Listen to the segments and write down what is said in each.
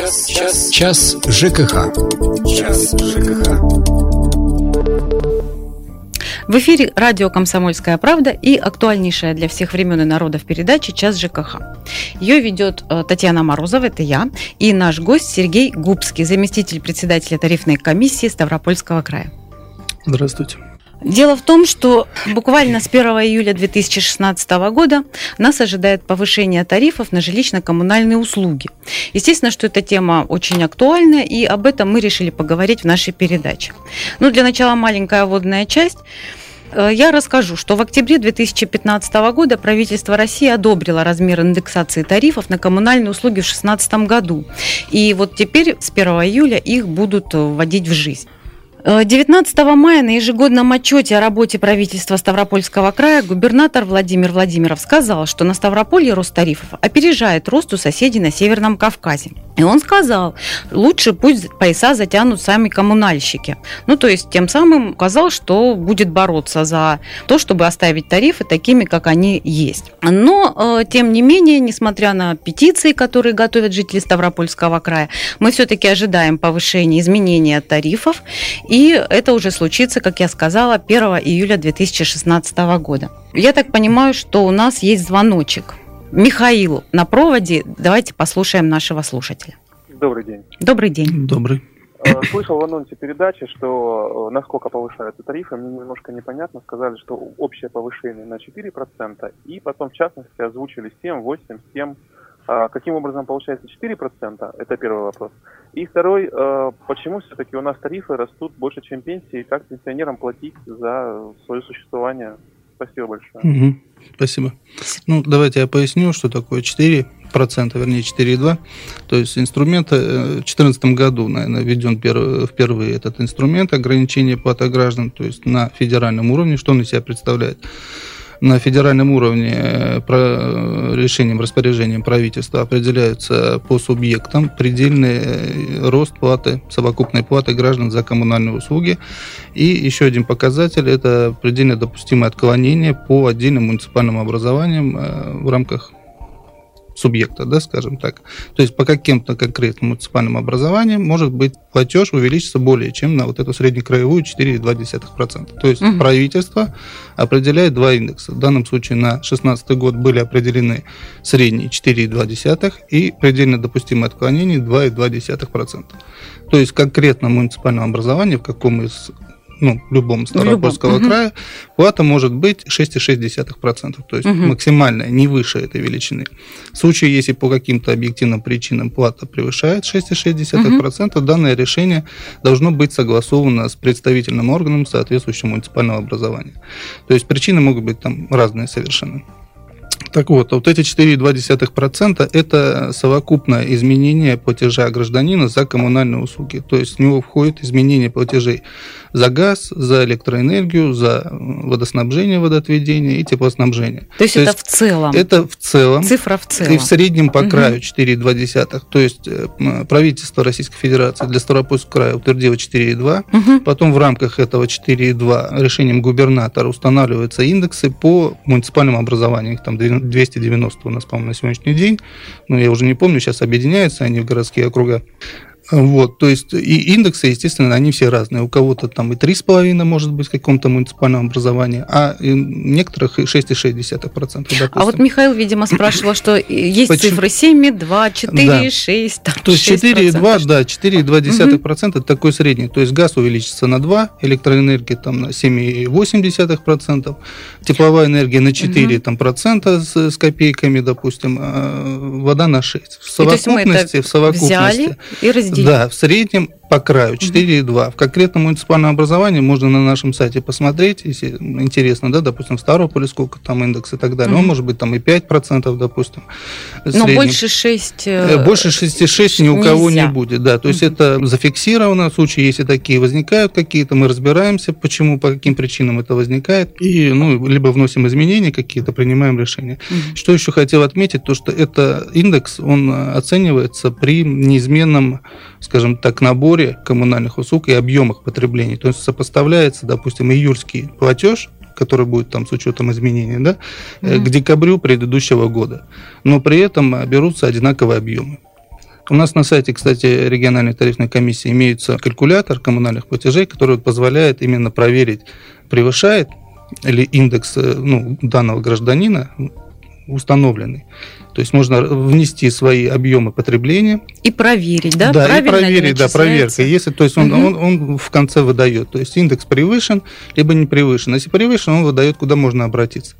Час, час, час ЖКХ. Час ЖКХ. В эфире радио «Комсомольская правда» и актуальнейшая для всех времен и народов передача «Час ЖКХ». Ее ведет э, Татьяна Морозова, это я, и наш гость Сергей Губский, заместитель председателя тарифной комиссии Ставропольского края. Здравствуйте. Дело в том, что буквально с 1 июля 2016 года нас ожидает повышение тарифов на жилищно-коммунальные услуги. Естественно, что эта тема очень актуальна, и об этом мы решили поговорить в нашей передаче. Ну, для начала маленькая вводная часть. Э, я расскажу, что в октябре 2015 года правительство России одобрило размер индексации тарифов на коммунальные услуги в 2016 году. И вот теперь с 1 июля их будут вводить в жизнь. 19 э, мая на ежегодном отчете о работе правительства Ставропольского края губернатор Владимир Владимиров сказал, что на Ставрополье рост тарифов опережает рост у соседей на Северном Кавказе. И он сказал, лучше пусть пояса затянут сами коммунальщики. Ну, то есть тем самым указал, что будет бороться за то, чтобы оставить тарифы такими, как они есть. Но, э, тем не менее, несмотря на петиции, которые готовят жители Ставропольского края, мы все-таки ожидаем повышения, изменения тарифов. И это уже случится, как я сказала, 1 июля 2016 года. Я так понимаю, что у нас есть звоночек. Михаил на проводе. Давайте послушаем нашего слушателя. Добрый день. Добрый день. Добрый. Э, слышал в анонсе передачи, что э, насколько повышаются тарифы, мне немножко непонятно. Сказали, что общее повышение на 4%, и потом, в частности, озвучили 7, 8, 7. А каким образом получается 4%? Это первый вопрос. И второй, э, почему все-таки у нас тарифы растут больше, чем пенсии, как пенсионерам платить за свое существование? Спасибо большое. Угу. Спасибо. Ну, давайте я поясню, что такое 4 процента, вернее 4,2. То есть инструмент э, в 2014 году, наверное, введен впервые этот инструмент ограничения платы граждан, то есть на федеральном уровне. Что он из себя представляет? На федеральном уровне э, про решением, распоряжением правительства определяются по субъектам предельный э, рост платы, совокупной платы граждан за коммунальные услуги. И еще один показатель – это предельно допустимое отклонение по отдельным муниципальным образованиям э, в рамках субъекта, да, скажем так. То есть по каким-то конкретным муниципальным образованиям может быть платеж увеличится более чем на вот эту среднекраевую 4,2%. То есть угу. правительство определяет два индекса. В данном случае на 2016 год были определены средние 4,2% и предельно допустимое отклонение 2,2%. То есть конкретно муниципальном образовании, в каком из ну, в любом Ставропольского любом. края, плата может быть 6,6%, то есть угу. максимальная, не выше этой величины. В случае, если по каким-то объективным причинам плата превышает 6,6%, угу. данное решение должно быть согласовано с представительным органом соответствующего муниципального образования. То есть причины могут быть там разные совершенно. Так вот, вот эти 4,2% это совокупное изменение платежа гражданина за коммунальные услуги. То есть в него входит изменение платежей за газ, за электроэнергию, за водоснабжение, водоотведение и теплоснабжение. То есть То это есть в целом? Это в целом. Цифра в целом. И в среднем по краю угу. 4,2. То есть э, правительство Российской Федерации для Ставропольского края утвердило 4,2. Угу. Потом в рамках этого 4,2 решением губернатора устанавливаются индексы по муниципальным образованиям. Их там 290 у нас, по-моему, на сегодняшний день. Но я уже не помню, сейчас объединяются они в городские округа. Вот, то есть и индексы, естественно, они все разные. У кого-то там и 3,5 может быть в каком-то муниципальном образовании, а у некоторых и 6,6%. Допустим. А вот Михаил, видимо, спрашивал, что есть Почему? цифры 7,2, 4,6, да. 6, там, То есть 4,2, да, 4,2% угу. это такой средний. То есть газ увеличится на 2, электроэнергия там на 7,8%, тепловая энергия на 4 угу. там, процента с, с копейками, допустим, а вода на 6. В совокупности, в совокупности. Взяли и разделили да, в среднем по краю 4,2. В конкретном муниципальном образовании можно на нашем сайте посмотреть, если интересно, да, допустим, в Ставрополе сколько там индекс и так далее. Он может быть там и 5%, допустим. Но больше 6... Э, э, больше 6,6 ни у кого не будет, да. То есть это зафиксировано, в случае, если такие возникают какие-то, мы разбираемся, почему, по каким причинам это возникает, и, ну, либо вносим изменения какие-то, принимаем решения. Что еще хотел отметить, то, что это индекс, он оценивается при неизменном, скажем так, наборе наборе коммунальных услуг и объемах потребления. То есть сопоставляется, допустим, июльский платеж, который будет там с учетом изменений, да, mm-hmm. к декабрю предыдущего года. Но при этом берутся одинаковые объемы. У нас на сайте, кстати, региональной тарифной комиссии имеется калькулятор коммунальных платежей, который позволяет именно проверить, превышает или индекс э, ну, данного гражданина установленный. То есть можно внести свои объемы потребления. И проверить, да? Да, Правильно и проверить, да, проверка. Если, то есть он, угу. он, он в конце выдает. То есть индекс превышен, либо не превышен. Если превышен, он выдает, куда можно обратиться.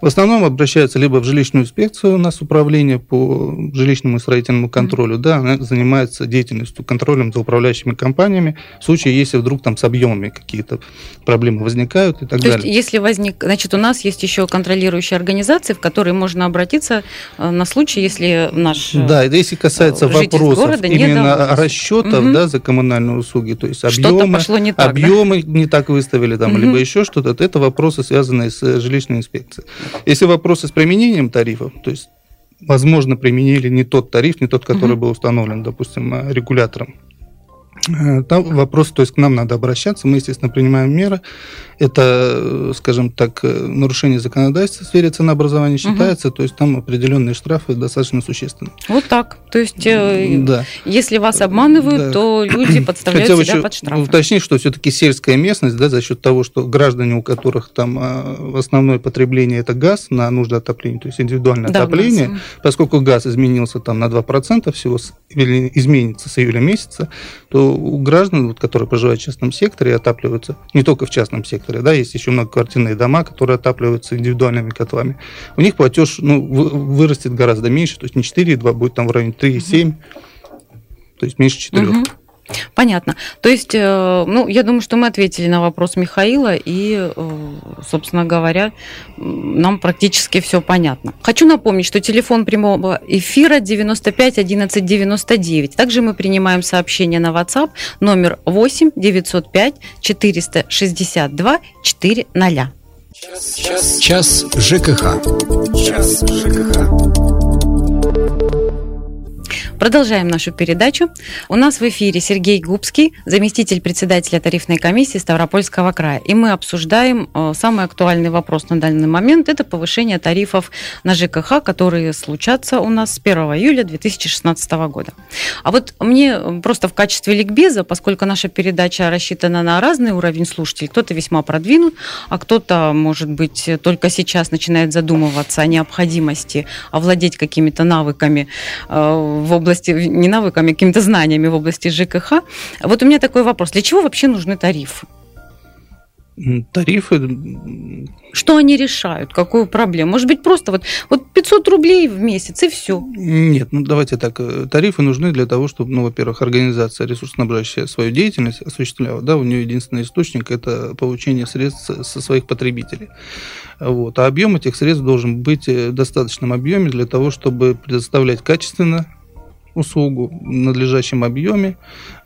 В основном обращаются либо в жилищную инспекцию, у нас управление по жилищному и строительному контролю, угу. да, она занимается деятельностью, контролем за управляющими компаниями, в случае, если вдруг там с объемами какие-то проблемы возникают и так то далее. Есть, если возник, значит, у нас есть еще контролирующие организации, в которые можно обратиться э, на случай, если наш э, Да, это если касается вопросов города именно расчетов угу. да, за коммунальные услуги, то есть объемы, пошло не так, объемы да? не так выставили, там, угу. либо еще что-то, то это вопросы, связанные с э, жилищной инспекцией. Если вопросы с применением тарифов, то есть возможно, применили не тот тариф, не тот, который угу. был установлен, допустим, э, регулятором Э, там вопрос, то есть к нам надо обращаться, мы, естественно, принимаем меры. Это, скажем так, э, нарушение законодательства в сфере ценообразования считается, угу. то есть там определенные штрафы достаточно существенные. Вот так. То есть, э, да. если вас обманывают, да. то люди подставляют Хотел себя под штраф. уточнить, что все-таки сельская местность, да, за счет того, что граждане, у которых там основное потребление это газ на нужды отопления, то есть индивидуальное да, отопление, поскольку газ изменился там на 2% всего, или изменится с июля месяца, то у граждан, вот, которые проживают в частном секторе, отапливаются не только в частном секторе, да, есть еще многоквартирные дома, которые отапливаются индивидуальными котлами. У них платеж ну, вырастет гораздо меньше, то есть не 4,2, будет там в районе 3,7, то есть меньше 4. Угу. Понятно. То есть, э, ну, я думаю, что мы ответили на вопрос Михаила, и, э, собственно говоря, нам практически все понятно. Хочу напомнить, что телефон прямого эфира 95 11 99. Также мы принимаем сообщения на WhatsApp номер 8 905 462 400. Час, час, час ЖКХ. Час ЖКХ. Продолжаем нашу передачу. У нас в эфире Сергей Губский, заместитель председателя тарифной комиссии Ставропольского края. И мы обсуждаем э, самый актуальный вопрос на данный момент. Это повышение тарифов на ЖКХ, которые случатся у нас с 1 июля 2016 года. А вот мне просто в качестве ликбеза, поскольку наша передача рассчитана на разный уровень слушателей, кто-то весьма продвинут, а кто-то, может быть, только сейчас начинает задумываться о необходимости овладеть какими-то навыками э, в области области, не навыками, а какими-то знаниями в области ЖКХ. Вот у меня такой вопрос. Для чего вообще нужны тарифы? Тарифы... Что они решают? Какую проблему? Может быть, просто вот, вот 500 рублей в месяц и все? Нет, ну давайте так. Тарифы нужны для того, чтобы, ну, во-первых, организация ресурсоснабжающая свою деятельность осуществляла. Да, у нее единственный источник – это получение средств со своих потребителей. Вот. А объем этих средств должен быть в достаточном объеме для того, чтобы предоставлять качественно услугу в надлежащем объеме,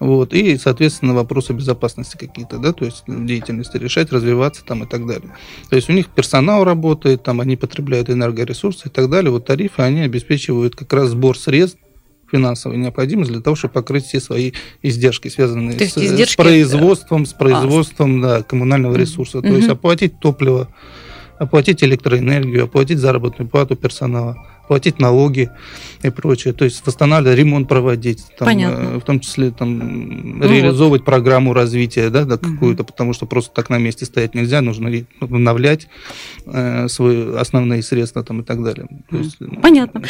вот, и, соответственно, вопросы безопасности какие-то, да, то есть деятельности решать, развиваться там и так далее. То есть у них персонал работает, там они потребляют энергоресурсы и так далее, вот тарифы, они обеспечивают как раз сбор средств финансовой необходимость для того, чтобы покрыть все свои издержки, связанные с, издержки... с производством, с производством а. да, коммунального ресурса. Mm-hmm. То есть оплатить топливо, оплатить электроэнергию, оплатить заработную плату персонала платить налоги и прочее. То есть восстанавливать, ремонт проводить, там, э, в том числе там, ну реализовывать вот. программу развития да, да, какую-то, угу. потому что просто так на месте стоять нельзя, нужно обновлять э, свои основные средства там, и так далее. То есть, Понятно.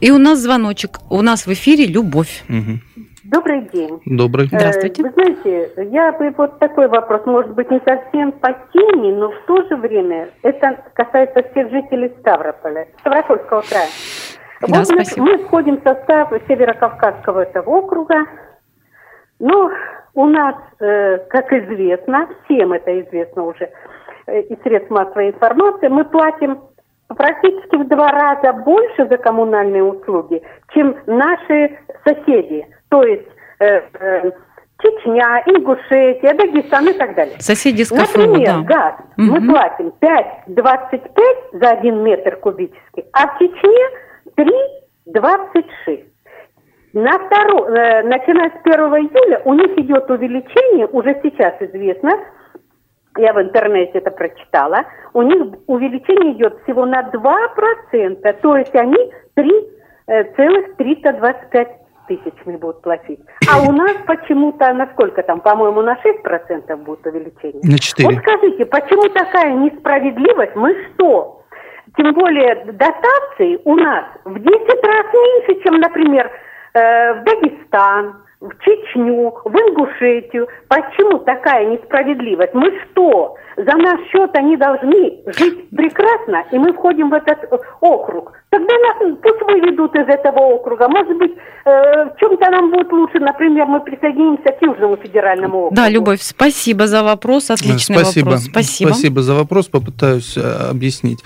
И у нас звоночек. У нас в эфире Любовь. Угу. Добрый день. Добрый. Э, Здравствуйте. Вы знаете, я бы вот такой вопрос, может быть, не совсем по теме, но в то же время это касается всех жителей Ставрополя, Ставропольского края. Да, вот спасибо. мы, мы входим в состав Северокавказского этого округа. Но у нас, э, как известно, всем это известно уже, э, из средств массовой информации, мы платим практически в два раза больше за коммунальные услуги, чем наши соседи – то есть э, э, Чечня, Ингушетия, Дагестан и так далее. Соседи с Кафыру, Например, да. газ угу. мы платим 5,25 за 1 метр кубический, а в Чечне 3,26. На второ, э, начиная с 1 июля у них идет увеличение, уже сейчас известно, я в интернете это прочитала, у них увеличение идет всего на 2%, то есть они 3,325 тысячных будут платить. А у нас почему-то, насколько там, по-моему, на 6% будет увеличение. На 4. Вот скажите, почему такая несправедливость? Мы что? Тем более дотации у нас в 10 раз меньше, чем, например, э, в Дагестан, в Чечню, в Ингушетию. Почему такая несправедливость? Мы что, за наш счет они должны жить прекрасно, и мы входим в этот э, округ? Тогда нас, пусть выведут из этого округа. Может быть, в чем-то нам будет лучше, например, мы присоединимся к Южному федеральному округу. Да, Любовь, спасибо за вопрос, отличный спасибо. вопрос. Спасибо. Спасибо за вопрос, попытаюсь э, объяснить.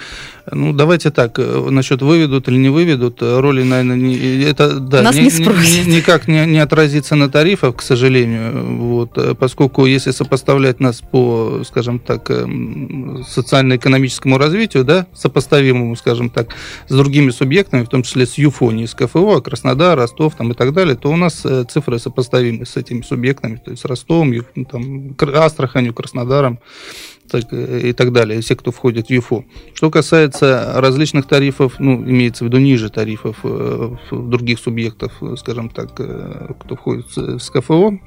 Ну, давайте так, насчет выведут или не выведут, роли, наверное, не, это да, Нас не, не спросят. Ни, никак не, не отразится на тарифах, к сожалению, вот, поскольку если сопоставлять нас по, скажем так, эм, социально-экономическому развитию, да, сопоставимому, скажем так, с другими субъектами, в том числе с ЮФО, не с КФО, а Краснодар, Ростов там, и так далее, то у нас э, цифры сопоставимы с этими субъектами, то есть с Ростовом, там, Астраханью, Краснодаром так, э, и так далее, все, кто входит в ЮФО. Что касается различных тарифов, ну, имеется в виду ниже тарифов э, других субъектов, скажем так, кто входит в СКФО,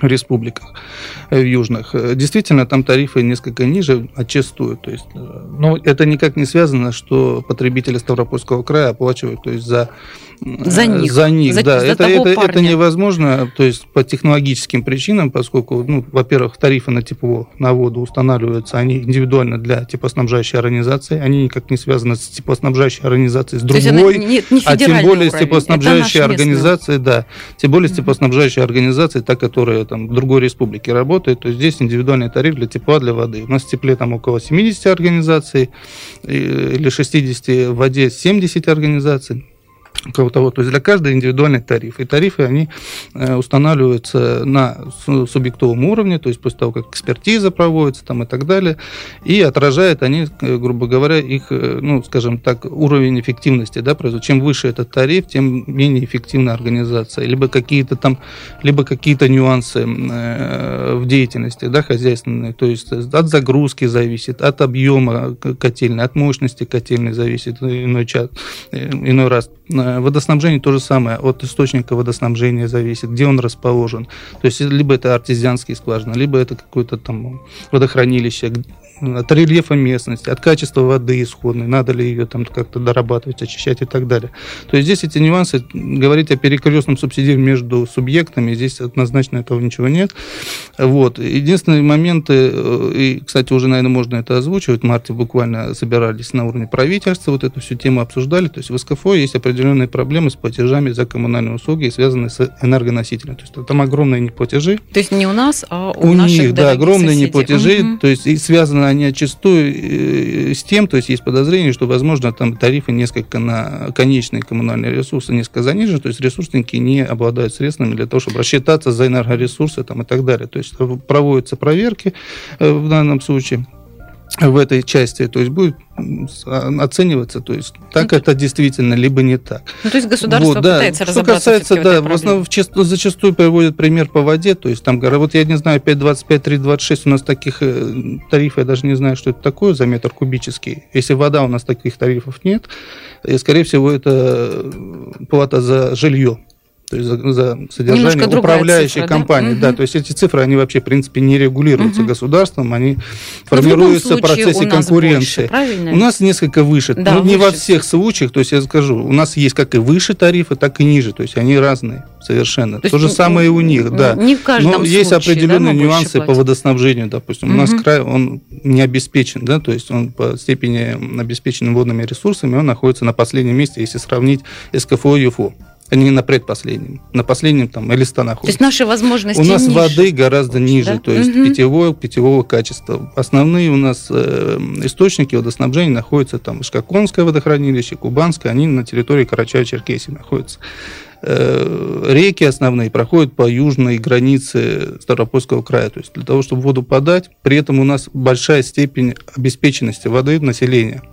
республиках в южных. Действительно, там тарифы несколько ниже отчастую. То есть, но это никак не связано, что потребители Ставропольского края оплачивают то есть, за за них. За них, за, да. За это, это, это невозможно, то есть по технологическим причинам, поскольку, ну, во-первых, тарифы на тепло, на воду устанавливаются, они индивидуально для теплоснабжающей организации, они никак не связаны с теплоснабжающей организацией, с другой, не а тем более уровень. с теплоснабжающей организацией, да, тем более с теплоснабжающей организацией, та, которая там другой республике работает, то здесь индивидуальный тариф для тепла, для воды. У нас в тепле там около 70 организаций или 60, в воде 70 организаций кого того. То есть для каждой индивидуальный тариф. И тарифы, они э, устанавливаются на субъектовом уровне, то есть после того, как экспертиза проводится там и так далее, и отражают они, э, грубо говоря, их, э, ну, скажем так, уровень эффективности, да, чем выше этот тариф, тем менее эффективна организация, либо какие-то там, либо какие-то нюансы в деятельности, да, хозяйственной, то есть от загрузки зависит, от объема котельной, от мощности котельной зависит иной, час, иной раз Водоснабжение то же самое, от источника водоснабжения зависит, где он расположен. То есть либо это артезианские скважины, либо это какое-то там водохранилище, от рельефа местности, от качества воды исходной, надо ли ее там как-то дорабатывать, очищать и так далее. То есть здесь эти нюансы, говорить о перекрестном субсидировании между субъектами, здесь однозначно этого ничего нет. Вот. Единственные моменты, э, и, кстати, уже, наверное, можно это озвучивать, в марте буквально собирались на уровне правительства, вот эту всю тему обсуждали, то есть в СКФО есть определенные проблемы с платежами за коммунальные услуги, связанные с энергоносителями. То есть там огромные неплатежи. То есть не у нас, а у, у наших них, да, огромные соседей. неплатежи, угу. то есть и связано они отчастую э, с тем, то есть есть подозрение, что, возможно, там тарифы несколько на конечные коммунальные ресурсы несколько занижены, то есть ресурсники не обладают средствами для того, чтобы рассчитаться за энергоресурсы там, и так далее. То есть проводятся проверки э, в данном случае в этой части, то есть будет оцениваться, то есть так ну, это действительно, либо не так. Ну, то есть государство вот, да. пытается Что касается, да, в, в основном зачастую приводят пример по воде, то есть там, вот я не знаю, 5,25, 3,26 у нас таких э, тарифов, я даже не знаю, что это такое за метр кубический. Если вода у нас таких тарифов нет, и, скорее всего, это плата за жилье то есть за, за содержание управляющей цифра, компании. Да? да, то есть эти цифры, они вообще, в принципе, не регулируются угу. государством, они Но формируются в, в процессе конкуренции. Больше, у нас несколько выше, да, но не выше. во всех случаях, то есть я скажу, у нас есть как и выше тарифы, так и ниже, то есть они разные совершенно. То, то же самое и у них, да. Не в каждом Но случае, есть определенные да, нюансы по водоснабжению, допустим. Угу. У нас край, он не обеспечен, да, то есть он по степени обеспечен водными ресурсами, он находится на последнем месте, если сравнить СКФО и ЮФО не на предпоследнем. На последнем там Элиста находится. То есть наши возможности У нас ниже. воды гораздо ниже, да? то есть угу. питьевого, питьевого качества. Основные у нас э, источники водоснабжения находятся там Шкаконское водохранилище, Кубанское, они на территории Карачаева-Черкесии находятся. Э, реки основные проходят по южной границе Ставропольского края. То есть для того, чтобы воду подать, при этом у нас большая степень обеспеченности воды населения –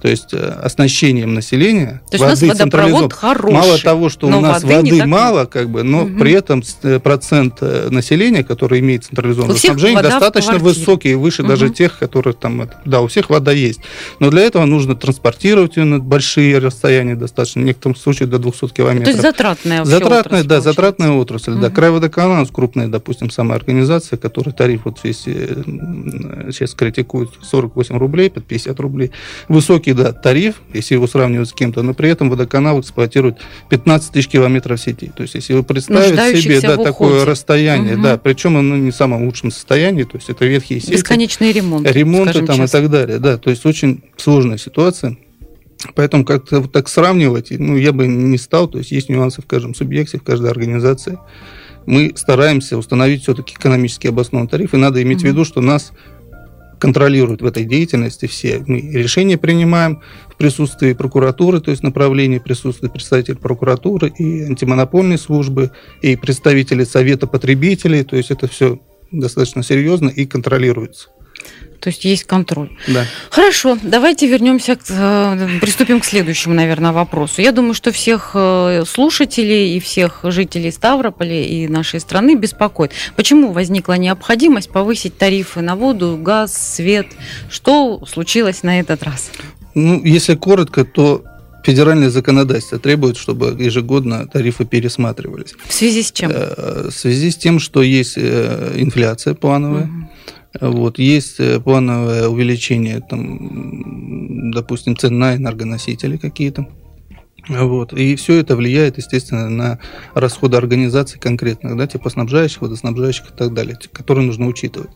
То есть э, оснащением населения То есть воды централизован. Хороший, мало того, что у нас воды, воды мало, как бы, но угу. при этом э, процент э, населения, который имеет централизованное снабжение, достаточно высокий, выше угу. даже тех, которые там, да, у всех вода есть. Но для этого нужно транспортировать ее на большие расстояния достаточно, в некотором случае до 200 километров. То есть затратная Затратная, отрасль, да, получается. затратная отрасль. Угу. Да, Крайводоканал, у нас крупная, допустим, самая организация, которая тариф вот весь сейчас критикует 48 рублей под 50 рублей. Высокий высокий да, тариф, если его сравнивать с кем-то, но при этом водоканал эксплуатирует 15 тысяч километров сети. То есть, если вы представите себе да, такое расстояние, угу. да, причем оно не в самом лучшем состоянии, то есть это ветхие сети. Бесконечный ремонт. Ремонты там честно. и так далее, да, то есть очень сложная ситуация. Поэтому как-то вот так сравнивать, ну, я бы не стал, то есть есть нюансы в каждом субъекте, в каждой организации. Мы стараемся установить все-таки экономически обоснованный тариф, и надо иметь mm-hmm. в виду, что нас контролируют в этой деятельности все. Мы решения принимаем в присутствии прокуратуры, то есть направление присутствия представителей прокуратуры и антимонопольной службы, и представители Совета потребителей, то есть это все достаточно серьезно и контролируется. То есть есть контроль. Да. Хорошо, давайте вернемся, к, э, приступим к следующему, наверное, вопросу. Я думаю, что всех э, слушателей и всех жителей Ставрополя и нашей страны беспокоит. Почему возникла необходимость повысить тарифы на воду, газ, свет? Что случилось на этот раз? Ну, если коротко, то федеральное законодательство требует, чтобы ежегодно тарифы пересматривались. В связи с чем? Э, в связи с тем, что есть инфляция плановая. Угу вот, есть э, плановое увеличение, там, допустим, цен на энергоносители какие-то. Вот. И все это влияет, естественно, на расходы организаций конкретных, да, типа снабжающих, водоснабжающих и так далее, которые нужно учитывать.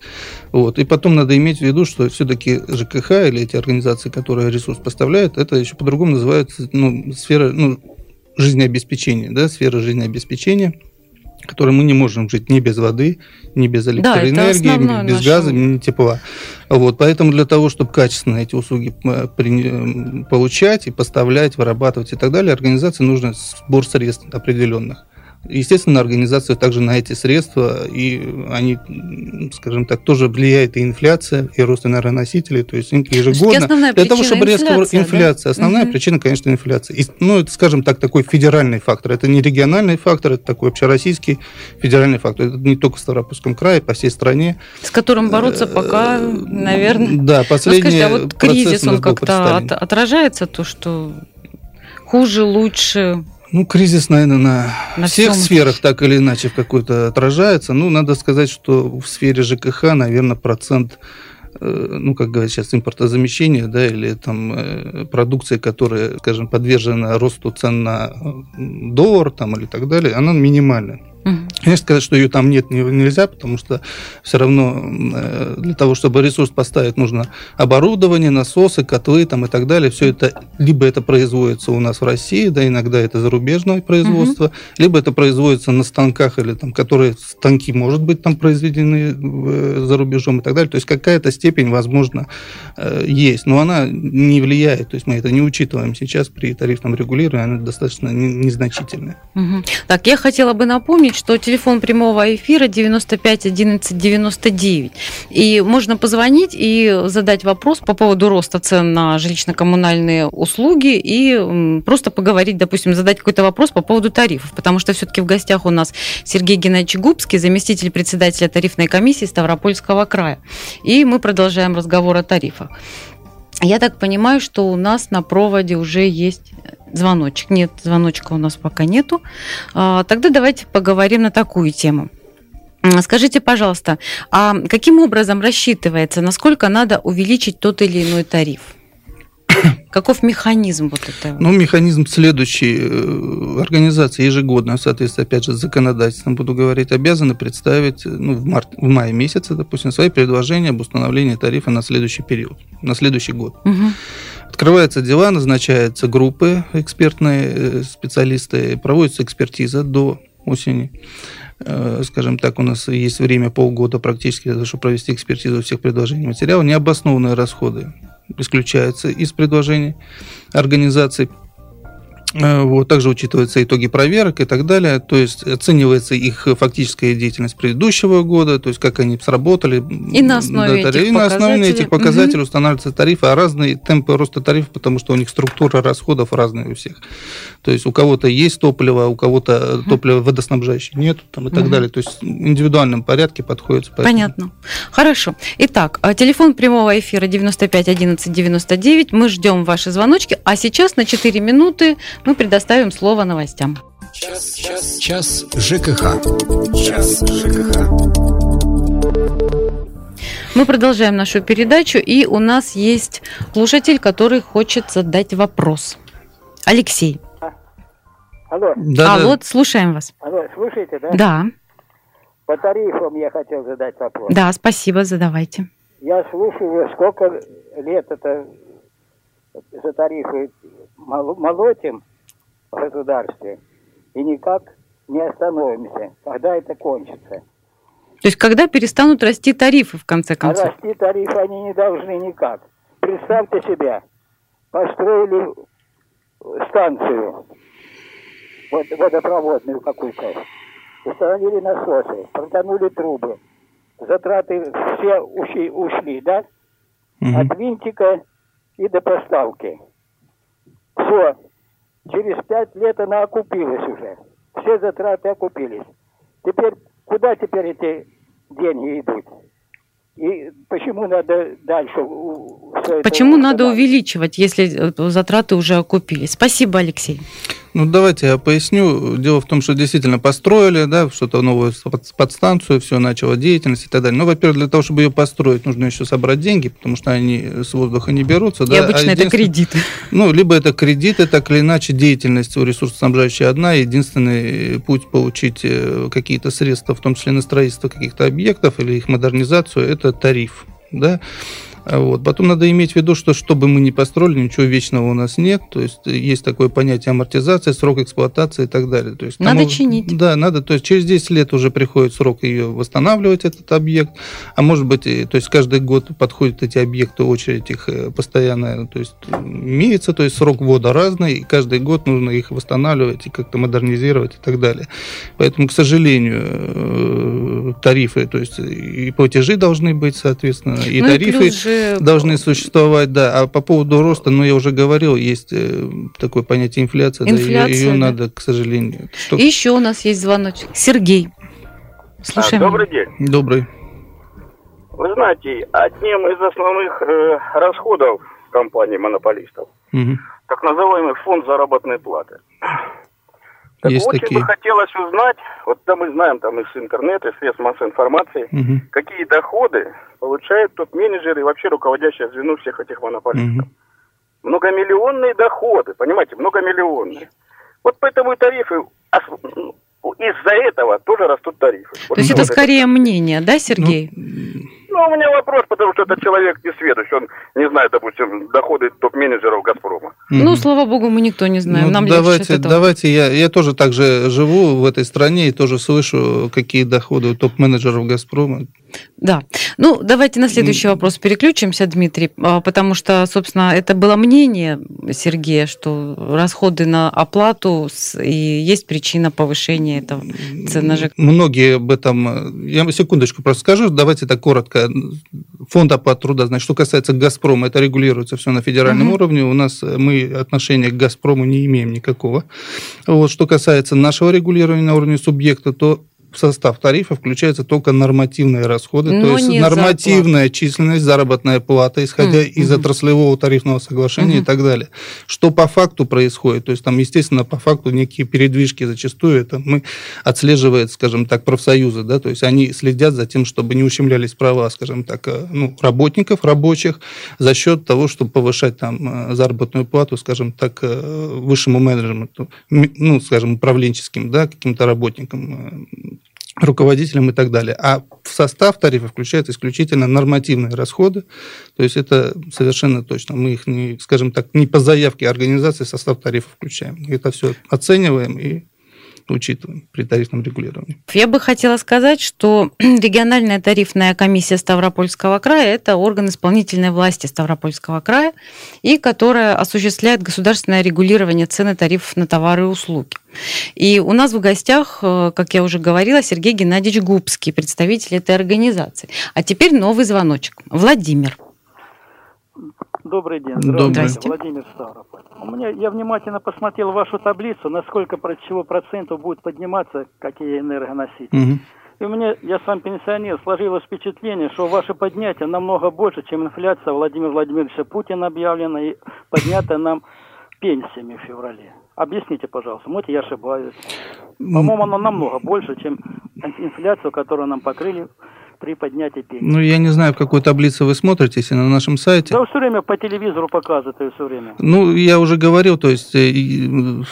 Вот. И потом надо иметь в виду, что все-таки ЖКХ или эти организации, которые ресурс поставляют, это еще по-другому называется ну, сфера ну, жизнеобеспечения, да, сфера жизнеобеспечения – которой мы не можем жить ни без воды, ни без электроэнергии, да, ни без наше... газа, ни тепла. Вот, поэтому для того, чтобы качественно эти услуги э, э, получать и поставлять, вырабатывать и так далее, организации нужно сбор средств определенных. Естественно, организация также на эти средства, и они, скажем так, тоже влияет и инфляция, и рост энергоносителей, то есть ежегодно. Для того, чтобы резко инфляция, инфляция. основная угу. причина, конечно, инфляция. И, ну, это, скажем так, такой федеральный фактор. Это не региональный фактор, это такой общероссийский федеральный фактор. Это не только в Ставропольском крае, по всей стране. С которым бороться пока, э, наверное. Да, последний. Ну, скажите, а вот кризис, он как-то отражается, то, что хуже, лучше, ну, кризис, наверное, на, на всех всем. сферах так или иначе в какой-то отражается. Ну, надо сказать, что в сфере ЖКХ, наверное, процент э, ну, как говорят сейчас, импортозамещения, да, или там э, продукция, которая, скажем, подвержена росту цен на доллар там или так далее, она минимальная. Угу. Конечно, сказать, что ее там нет, нельзя, потому что все равно э, для того, чтобы ресурс поставить, нужно оборудование, насосы, котлы там и так далее. Все это либо это производится у нас в России, да, иногда это зарубежное производство, угу. либо это производится на станках или там, которые станки, может быть, там произведены э, за рубежом и так далее. То есть какая-то степень, возможно, э, есть, но она не влияет. То есть мы это не учитываем сейчас при тарифном регулировании, она достаточно незначительная. Угу. Так, я хотела бы напомнить, напомнить, что телефон прямого эфира 95 11 99. И можно позвонить и задать вопрос по поводу роста цен на жилищно-коммунальные услуги и просто поговорить, допустим, задать какой-то вопрос по поводу тарифов, потому что все-таки в гостях у нас Сергей Геннадьевич Губский, заместитель председателя тарифной комиссии Ставропольского края. И мы продолжаем разговор о тарифах. Я так понимаю, что у нас на проводе уже есть звоночек. Нет, звоночка у нас пока нету. А, тогда давайте поговорим на такую тему. Скажите, пожалуйста, а каким образом рассчитывается, насколько надо увеличить тот или иной тариф? Каков механизм вот этого? Ну, механизм следующий. Э, организация ежегодно, соответственно, опять же, с законодательством, буду говорить, обязаны представить ну, в, март, в мае месяце, допустим, свои предложения об установлении тарифа на следующий период, на следующий год. Угу. Открываются дела, назначаются группы экспертные, э, специалисты, проводится экспертиза до осени. Э, скажем так, у нас есть время полгода практически, чтобы провести экспертизу всех предложений материала. Необоснованные расходы исключаются из предложений организаций. Э, вот, также учитываются итоги проверок и так далее. То есть оценивается их фактическая деятельность предыдущего года, то есть как они сработали. И на основе, да, этих, и на основе этих показателей угу. устанавливаются тарифы, а разные темпы роста тарифов, потому что у них структура расходов разная у всех. То есть у кого-то есть топливо, у кого-то угу. топливо водоснабжающее нет там, и так угу. далее. То есть в индивидуальном порядке подходится. Понятно. Хорошо. Итак, а телефон прямого эфира 95 11 99. Мы ждем ваши звоночки. А сейчас на 4 минуты мы предоставим слово новостям. Час, час, час ЖКХ. Час ЖКХ. Мы продолжаем нашу передачу, и у нас есть слушатель, который хочет задать вопрос. Алексей. Алло. Да, Алло, да. слушаем вас. Алло, слушаете, да? Да. По тарифам я хотел задать вопрос. Да, спасибо, задавайте. Я слушаю, сколько лет это за тарифы молотим, в государстве и никак не остановимся, когда это кончится. То есть когда перестанут расти тарифы в конце концов? А расти тарифы они не должны никак. Представьте себе, построили станцию водопроводную какую-то, установили насосы, протянули трубы, затраты все ушли, ушли да? Угу. От винтика и до поставки. Все, Через пять лет она окупилась уже. Все затраты окупились. Теперь куда теперь эти деньги идут? И почему надо дальше Почему надо увеличивать, если э, затраты уже окупились? Спасибо, Алексей. Ну, давайте я поясню. Дело в том, что действительно построили, да, что-то новую подстанцию, все, начало деятельность и так далее. Но, во-первых, для того, чтобы ее построить, нужно еще собрать деньги, потому что они с воздуха не берутся. И да, обычно а это кредиты. Ну, либо это кредиты, так или иначе, деятельность у ресурсоснабжающей одна. Единственный путь получить э, какие-то средства, в том числе на строительство каких-то объектов или их модернизацию, это тариф. Да? Вот. Потом надо иметь в виду, что что бы мы ни построили, ничего вечного у нас нет. То есть есть такое понятие амортизации, срок эксплуатации и так далее. То есть, надо тому, чинить. Да, надо. То есть через 10 лет уже приходит срок ее восстанавливать, этот объект. А может быть, то есть каждый год подходят эти объекты, очередь их э, постоянно то есть, имеется, то есть срок ввода разный, и каждый год нужно их восстанавливать и как-то модернизировать и так далее. Поэтому, к сожалению, э, тарифы, то есть и платежи должны быть, соответственно, и ну, тарифы. И должны существовать, да. А по поводу роста, ну, я уже говорил, есть э, такое понятие инфляция, инфляция да, ее, ее да. надо, к сожалению. Что... Еще у нас есть звоночек. Сергей. Слушаем. А, добрый день. Добрый. Вы знаете, одним из основных э, расходов компании монополистов, угу. так называемый фонд заработной платы. Так Есть очень такие. бы хотелось узнать, вот да мы знаем там из интернета, из средств массовой информации, угу. какие доходы получают топ-менеджеры и вообще руководящее звено всех этих монополистов. Угу. Многомиллионные доходы, понимаете, многомиллионные. Вот поэтому и тарифы ну, из-за этого тоже растут тарифы. То вот есть это скорее это. мнение, да, Сергей? Ну, ну, у меня вопрос, потому что этот человек не сведущ, он не знает, допустим, доходы топ-менеджеров «Газпрома». Ну, слава богу, мы никто не знаем, ну, нам давайте, давайте, я, я тоже так же живу в этой стране и тоже слышу, какие доходы у топ-менеджеров «Газпрома». Да. Ну, давайте на следующий вопрос переключимся, Дмитрий, а, потому что, собственно, это было мнение Сергея, что расходы на оплату и есть причина повышения этого цены ЖКХ. Многие об этом... Я секундочку просто скажу, давайте так коротко. Фонд оплаты труда, значит, что касается «Газпрома», это регулируется все на федеральном угу. уровне. У нас мы отношения к «Газпрому» не имеем никакого. Вот, что касается нашего регулирования на уровне субъекта, то в состав тарифа включаются только нормативные расходы, Но то есть нормативная зарплата. численность, заработная плата, исходя mm-hmm. из отраслевого тарифного соглашения mm-hmm. и так далее. Что по факту происходит? То есть там, естественно, по факту некие передвижки зачастую это мы отслеживает, скажем так, профсоюзы, да, то есть они следят за тем, чтобы не ущемлялись права, скажем так, э, ну, работников, рабочих за счет того, чтобы повышать там э, заработную плату, скажем так, э, высшему менеджменту, ну, скажем, управленческим, да, каким-то работникам руководителям и так далее. А в состав тарифа включаются исключительно нормативные расходы, то есть это совершенно точно. Мы их, не, скажем так, не по заявке организации состав тарифа включаем. Это все оцениваем и учитываем при тарифном регулировании. Я бы хотела сказать, что региональная тарифная комиссия Ставропольского края – это орган исполнительной власти Ставропольского края, и которая осуществляет государственное регулирование цен и тарифов на товары и услуги. И у нас в гостях, э, как я уже говорила, Сергей Геннадьевич Губский, представитель этой организации. А теперь новый звоночек. Владимир. Добрый день. Здравствуйте. Владимир Ставрополь. У меня, я внимательно посмотрел вашу таблицу, насколько чего процентов будет подниматься, какие энергоносители. Угу. И у меня, я сам пенсионер, сложилось впечатление, что ваше поднятие намного больше, чем инфляция Владимира Владимировича Путина объявлена и поднятая нам пенсиями в феврале. Объясните, пожалуйста, может, я ошибаюсь. По-моему, оно намного больше, чем инфляцию, которую нам покрыли при поднятии пенсии. Ну, я не знаю, в какой таблице вы смотрите, если на нашем сайте. Да, все время по телевизору показывают, и все время. Ну, я уже говорил, то есть э,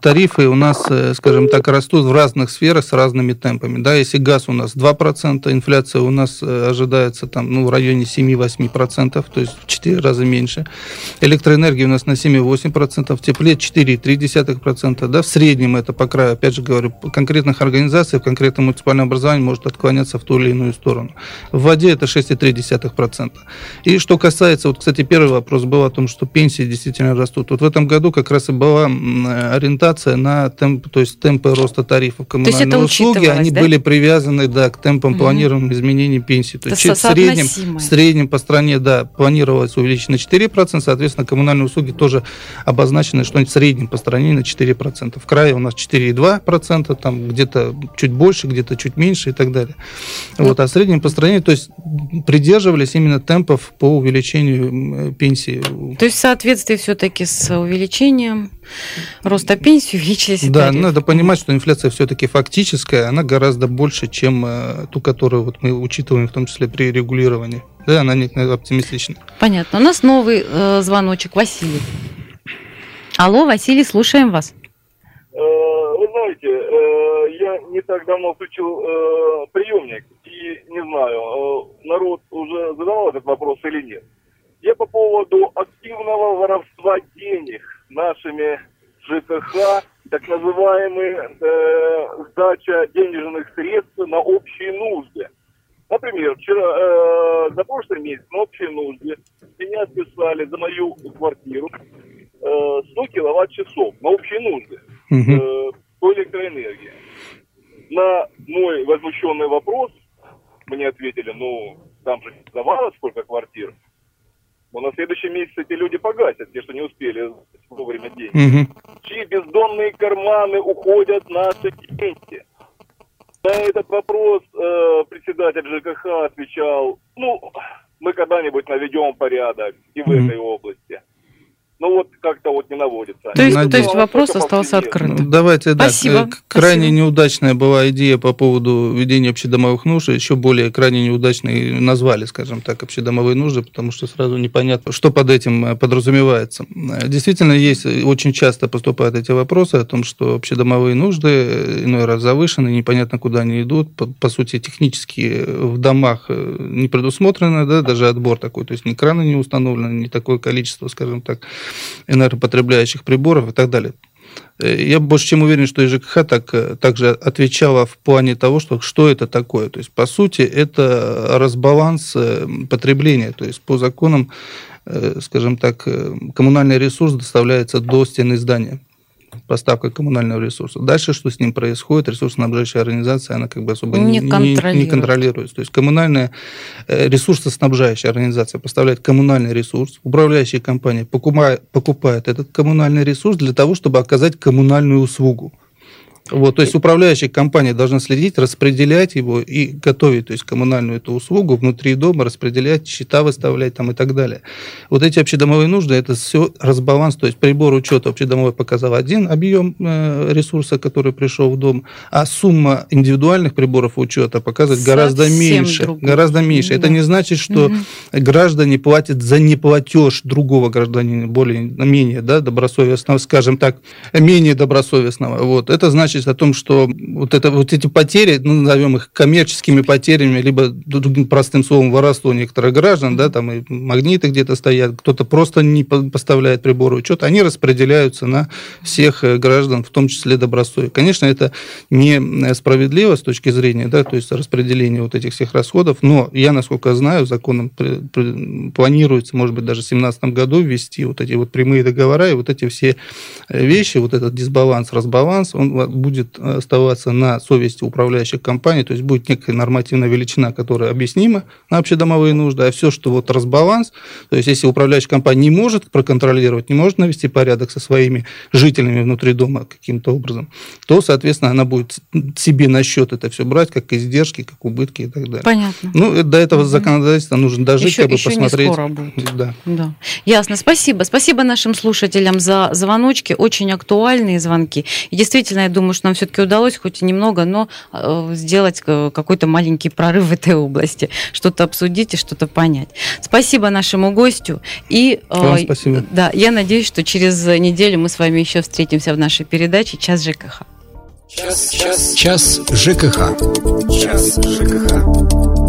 тарифы у нас, э, скажем так, растут в разных сферах с разными темпами. Да, если газ у нас 2%, инфляция у нас э, ожидается там, ну, в районе 7-8%, то есть в 4 раза меньше. Электроэнергия у нас на 7-8%, в тепле 4,3%. Да, в среднем это по краю, опять же говорю, конкретных организаций, в конкретном муниципальном образовании может отклоняться в ту или иную сторону сторону. В воде это 6,3%. И что касается, вот, кстати, первый вопрос был о том, что пенсии действительно растут. Вот в этом году как раз и была ориентация на темп, то есть темпы роста тарифов коммунальные услуги, они да? были привязаны, да, к темпам угу. планированных изменений пенсии. То есть в среднем, в среднем по стране, да, планировалось увеличить на 4%, соответственно, коммунальные услуги тоже обозначены, что в среднем по стране на 4%. В крае у нас 4,2%, там где-то чуть больше, где-то чуть меньше и так далее. Ну, вот, а среднем по стране, то есть придерживались именно темпов по увеличению пенсии. То есть в соответствии все-таки с увеличением роста пенсии увеличились Да, тарифы. надо понимать, что инфляция все-таки фактическая, она гораздо больше, чем э, ту, которую вот мы учитываем, в том числе при регулировании. Да, она не оптимистична. Понятно. У нас новый э, звоночек. Василий. Алло, Василий, слушаем вас. Э, вы знаете, э, я не так давно включил приемник и не знаю, э, народ уже задавал этот вопрос или нет. Я по поводу активного воровства денег нашими ЖКХ, так называемая э, сдача денежных средств на общие нужды. Например, вчера, э, за прошлый месяц на общие нужды меня списали за мою квартиру э, 100 киловатт-часов на общие нужды э, по электроэнергии. На мой возмущенный вопрос мне ответили, ну, там же давало сколько квартир. Но на следующий месяц эти люди погасят, те, что не успели вовремя деньги. Угу. Чьи бездонные карманы уходят наши деньги? На этот вопрос э, председатель ЖКХ отвечал, ну, мы когда-нибудь наведем порядок и в mm этой области ну вот как-то вот не наводится. То есть, то есть вопрос остался открытым. Ну, давайте, Спасибо. да. Крайне неудачная была идея по поводу ведения общедомовых нужд, еще более крайне неудачной назвали, скажем так, общедомовые нужды, потому что сразу непонятно, что под этим э, подразумевается. Действительно, есть, очень часто поступают эти вопросы о том, что общедомовые нужды э, иной раз завышены, непонятно, куда они идут, по, по сути, технически в домах э, не предусмотрено, да, даже отбор такой, то есть ни краны не установлено, не такое количество, скажем так, энергопотребляющих приборов и так далее. Э, я больше чем уверен, что и ЖКХ так, э, также отвечала в плане того, что, что это такое. То есть, по сути, это разбаланс э, потребления. То есть, по законам, скажем так, коммунальный ресурс доставляется до стены здания поставка коммунального ресурса. Дальше, что с ним происходит, ресурсоснабжающая организация, она как бы особо не, не, контролирует. не, не контролируется. То есть коммунальная э, ресурсоснабжающая организация поставляет коммунальный ресурс, управляющая компания покупает, покупает этот коммунальный ресурс для того, чтобы оказать коммунальную услугу. Вот, то есть управляющая компания должна следить, распределять его и готовить, то есть коммунальную эту услугу внутри дома, распределять, счета выставлять там и так далее. Вот эти общедомовые нужды, это все разбаланс, то есть прибор учета общедомовой показал один объем э, ресурса, который пришел в дом, а сумма индивидуальных приборов учета показывает Совсем гораздо меньше. Другой. Гораздо меньше. Да. Это не значит, что угу. граждане платят за неплатеж другого гражданина более-менее да, добросовестного, скажем так, менее добросовестного. Вот. Это значит, речь о том, что вот, это, вот эти потери, ну, назовем их коммерческими потерями, либо другим простым словом воровство некоторых граждан, да, там и магниты где-то стоят, кто-то просто не поставляет приборы учета, они распределяются на всех э, граждан, в том числе добросовестных. Конечно, это не справедливо с точки зрения, да, то есть распределения вот этих всех расходов, но я, насколько знаю, законом планируется, может быть, даже в 2017 году ввести вот эти вот прямые договора и вот эти все э, вещи, вот этот дисбаланс, разбаланс, он будет оставаться на совести управляющих компаний, то есть будет некая нормативная величина, которая объяснима на общедомовые нужды, а все, что вот разбаланс, то есть если управляющая компания не может проконтролировать, не может навести порядок со своими жителями внутри дома каким-то образом, то, соответственно, она будет себе на счет это все брать, как издержки, как убытки и так далее. Понятно. Ну, до этого законодательства нужно дожить, еще, как бы еще посмотреть. Не скоро будет. Да. да. Ясно. Спасибо. Спасибо нашим слушателям за звоночки. Очень актуальные звонки. И действительно, я думаю, что нам все-таки удалось хоть и немного, но э, сделать э, какой-то маленький прорыв в этой области. Что-то обсудить и что-то понять. Спасибо нашему гостю. И э, Вам спасибо. Да, я надеюсь, что через неделю мы с вами еще встретимся в нашей передаче «Час ЖКХ». Час, час, час ЖКХ. Час ЖКХ.